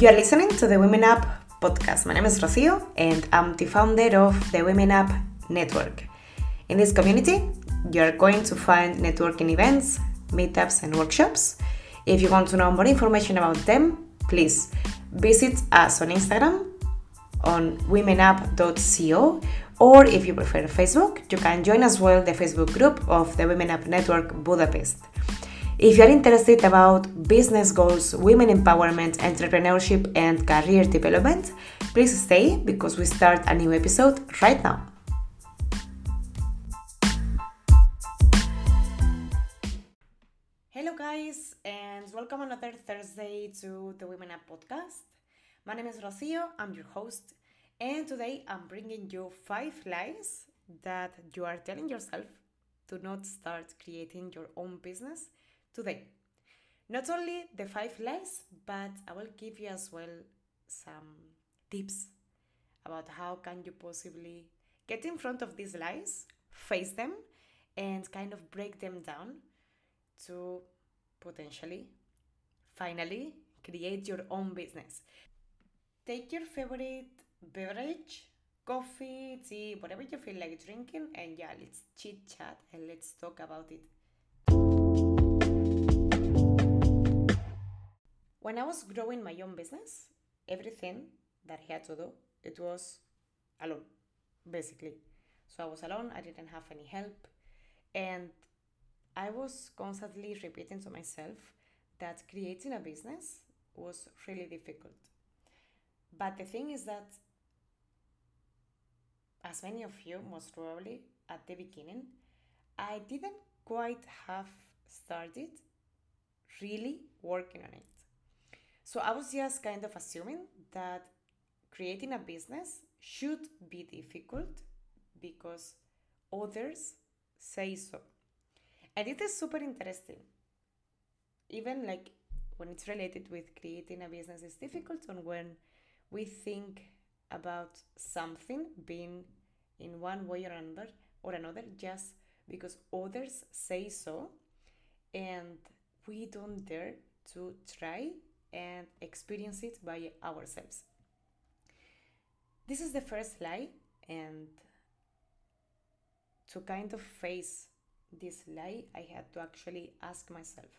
You are listening to the Women Up podcast. My name is Rocio and I'm the founder of the Women Up Network. In this community, you are going to find networking events, meetups, and workshops. If you want to know more information about them, please visit us on Instagram on womenup.co or if you prefer Facebook, you can join as well the Facebook group of the Women Up Network Budapest. If you are interested about business goals, women empowerment, entrepreneurship, and career development, please stay because we start a new episode right now. Hello, guys, and welcome another Thursday to the Women Up podcast. My name is Rocio, I'm your host, and today I'm bringing you five lies that you are telling yourself to not start creating your own business today. Not only the five lies, but I will give you as well some tips about how can you possibly get in front of these lies, face them, and kind of break them down to potentially, finally, create your own business. Take your favorite beverage, coffee, tea, whatever you feel like drinking, and yeah, let's chit chat and let's talk about it. When I was growing my own business, everything that I had to do, it was alone, basically. So I was alone, I didn't have any help, and I was constantly repeating to myself that creating a business was really difficult. But the thing is that, as many of you most probably at the beginning, I didn't quite have started really working on it. So I was just kind of assuming that creating a business should be difficult because others say so. And it is super interesting. Even like when it's related with creating a business, is difficult on when we think about something being in one way or another or another just because others say so and we don't dare to try and experience it by ourselves. This is the first lie, and to kind of face this lie, I had to actually ask myself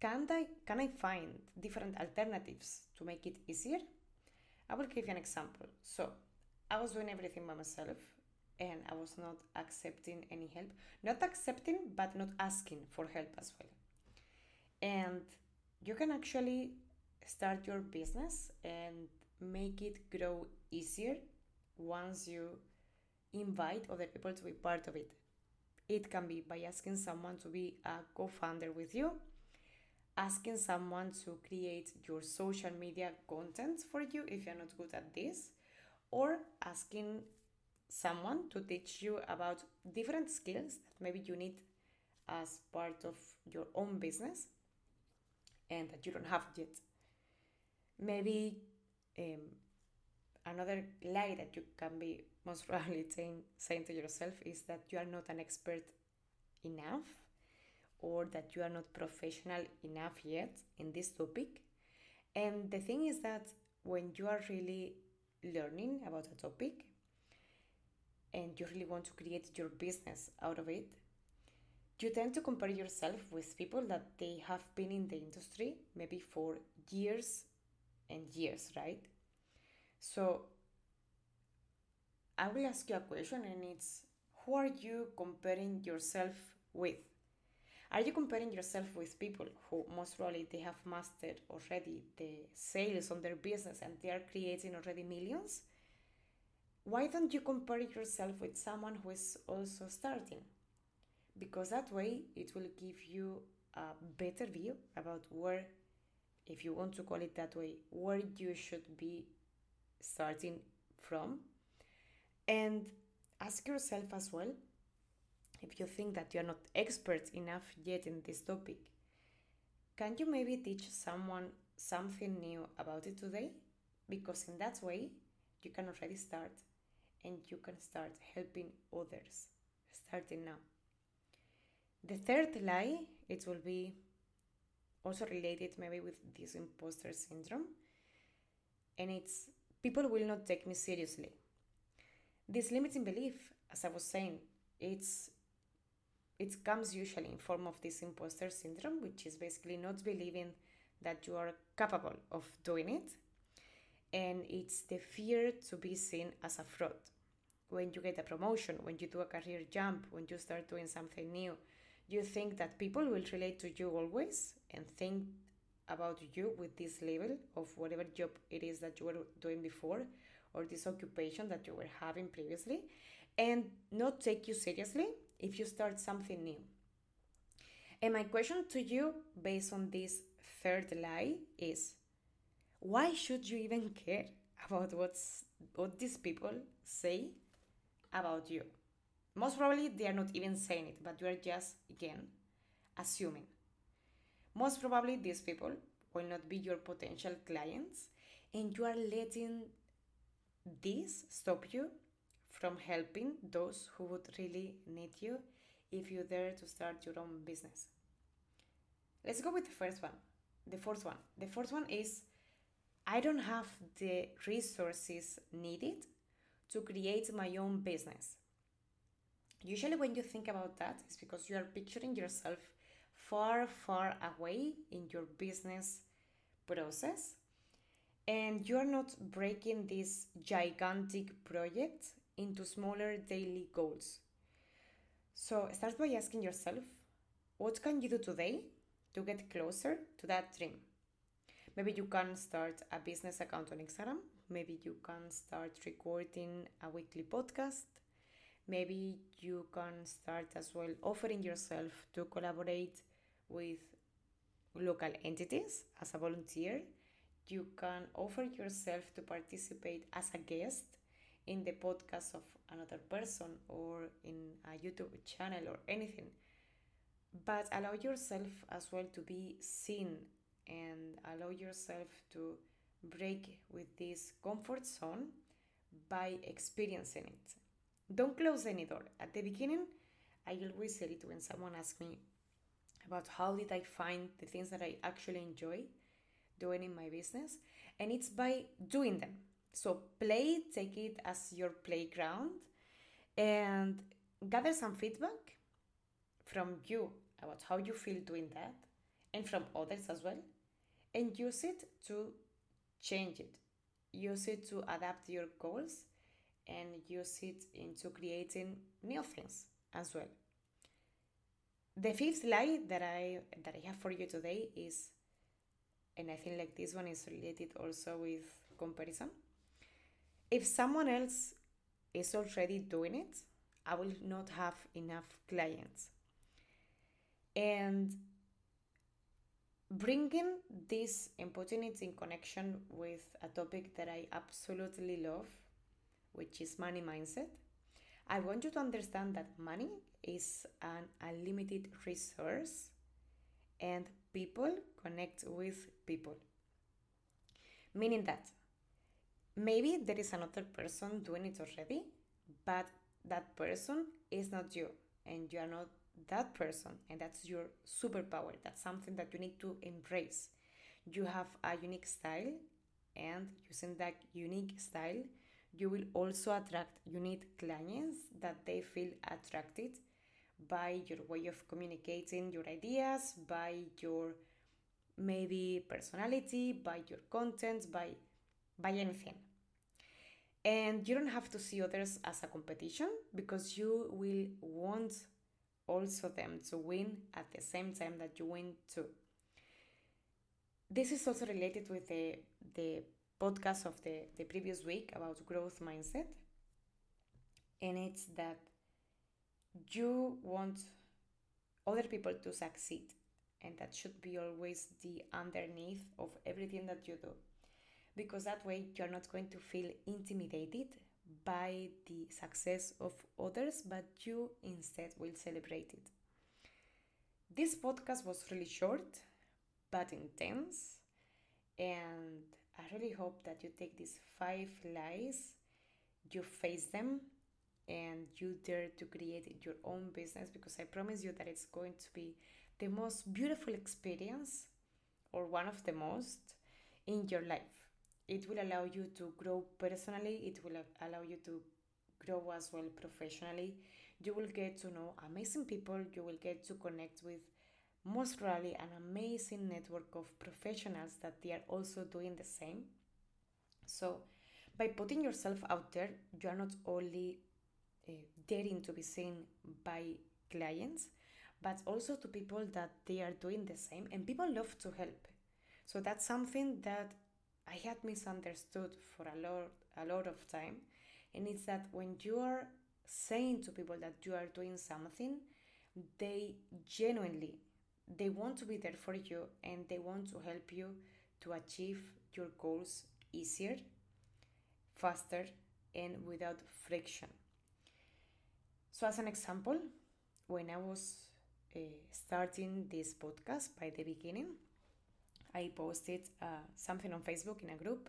can I, can I find different alternatives to make it easier? I will give you an example. So, I was doing everything by myself and I was not accepting any help. Not accepting, but not asking for help as well. And you can actually start your business and make it grow easier once you invite other people to be part of it. It can be by asking someone to be a co founder with you, asking someone to create your social media content for you if you're not good at this, or asking someone to teach you about different skills that maybe you need as part of your own business and that you don't have yet maybe um, another lie that you can be most probably saying, saying to yourself is that you are not an expert enough or that you are not professional enough yet in this topic. And the thing is that when you are really learning about a topic and you really want to create your business out of it, you tend to compare yourself with people that they have been in the industry maybe for years and years, right? So I will ask you a question, and it's who are you comparing yourself with? Are you comparing yourself with people who most probably they have mastered already the sales on their business and they are creating already millions? Why don't you compare yourself with someone who is also starting? Because that way it will give you a better view about where if you want to call it that way, where you should be starting from. And ask yourself as well if you think that you're not expert enough yet in this topic. Can you maybe teach someone something new about it today? Because in that way, you can already start and you can start helping others starting now. The third lie, it will be also related maybe with this imposter syndrome and it's people will not take me seriously. This limiting belief, as I was saying, it's it comes usually in form of this imposter syndrome, which is basically not believing that you are capable of doing it. And it's the fear to be seen as a fraud. When you get a promotion, when you do a career jump, when you start doing something new, you think that people will relate to you always and think about you with this level of whatever job it is that you were doing before or this occupation that you were having previously and not take you seriously if you start something new. And my question to you, based on this third lie, is why should you even care about what's, what these people say about you? Most probably they are not even saying it, but you are just, again, assuming. Most probably these people will not be your potential clients, and you are letting this stop you from helping those who would really need you if you dare to start your own business. Let's go with the first one, the fourth one. The fourth one is I don't have the resources needed to create my own business. Usually, when you think about that, it's because you are picturing yourself far, far away in your business process and you're not breaking this gigantic project into smaller daily goals. So start by asking yourself, what can you do today to get closer to that dream? Maybe you can start a business account on Instagram. Maybe you can start recording a weekly podcast. Maybe you can start as well offering yourself to collaborate with local entities as a volunteer. You can offer yourself to participate as a guest in the podcast of another person or in a YouTube channel or anything. But allow yourself as well to be seen and allow yourself to break with this comfort zone by experiencing it. Don't close any door. At the beginning, I always say it when someone asks me about how did I find the things that I actually enjoy doing in my business, and it's by doing them so play, take it as your playground, and gather some feedback from you about how you feel doing that, and from others as well, and use it to change it. Use it to adapt your goals and use it into creating new things as well. The fifth lie that I that I have for you today is and I think like this one is related also with comparison if someone else is already doing it, I will not have enough clients. And bringing this and putting it in connection with a topic that I absolutely love, which is money mindset, I want you to understand that money is an unlimited resource and people connect with people. Meaning that maybe there is another person doing it already, but that person is not you, and you are not that person, and that's your superpower. That's something that you need to embrace. You have a unique style, and using that unique style, you will also attract unique clients that they feel attracted by your way of communicating your ideas, by your maybe personality, by your content, by by anything. And you don't have to see others as a competition because you will want also them to win at the same time that you win too. This is also related with the, the podcast of the, the previous week about growth mindset. And it's that you want other people to succeed. And that should be always the underneath of everything that you do because that way you're not going to feel intimidated by the success of others, but you instead will celebrate it. This podcast was really short but intense, and I really hope that you take these five lies, you face them, and you dare to create your own business because I promise you that it's going to be the most beautiful experience or one of the most in your life it will allow you to grow personally, it will allow you to grow as well professionally. You will get to know amazing people, you will get to connect with most probably an amazing network of professionals that they are also doing the same. So, by putting yourself out there, you are not only uh, daring to be seen by clients, but also to people that they are doing the same, and people love to help. So that's something that I had misunderstood for a lot, a lot of time, and it's that when you are saying to people that you are doing something, they genuinely they want to be there for you and they want to help you to achieve your goals easier, faster, and without friction. So, as an example, when I was uh, starting this podcast by the beginning, I posted uh, something on Facebook in a group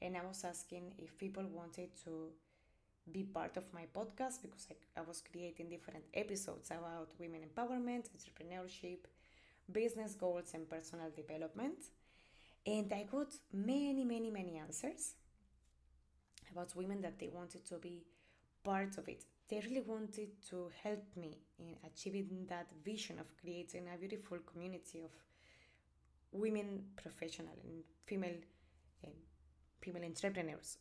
and I was asking if people wanted to be part of my podcast because I, I was creating different episodes about women empowerment, entrepreneurship, business goals, and personal development. And I got many, many, many answers about women that they wanted to be part of it. They really wanted to help me in achieving that vision of creating a beautiful community of women professional and female um, female entrepreneurs.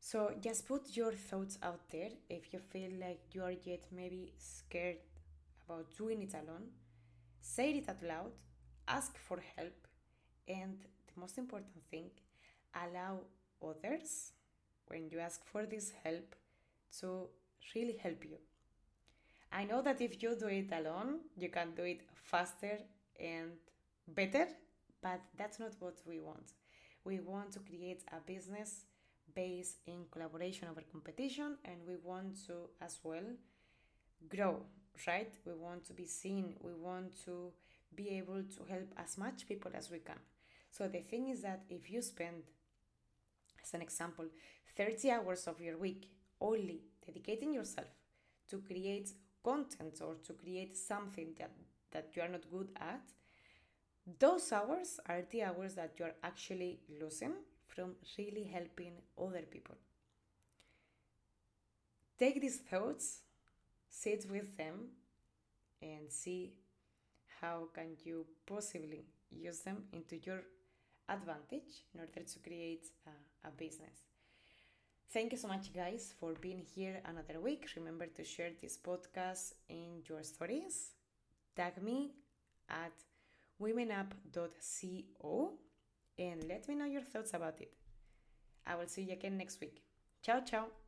So just put your thoughts out there. If you feel like you are yet maybe scared about doing it alone, say it out loud, ask for help, and the most important thing, allow others when you ask for this help to really help you. I know that if you do it alone, you can do it faster and better, but that's not what we want. We want to create a business based in collaboration over competition, and we want to as well grow, right? We want to be seen, we want to be able to help as much people as we can. So the thing is that if you spend, as an example, 30 hours of your week only dedicating yourself to create content or to create something that, that you are not good at, those hours are the hours that you are actually losing from really helping other people. Take these thoughts, sit with them, and see how can you possibly use them into your advantage in order to create a, a business. Thank you so much, guys, for being here another week. Remember to share this podcast in your stories. Tag me at womenup.co and let me know your thoughts about it. I will see you again next week. Ciao, ciao.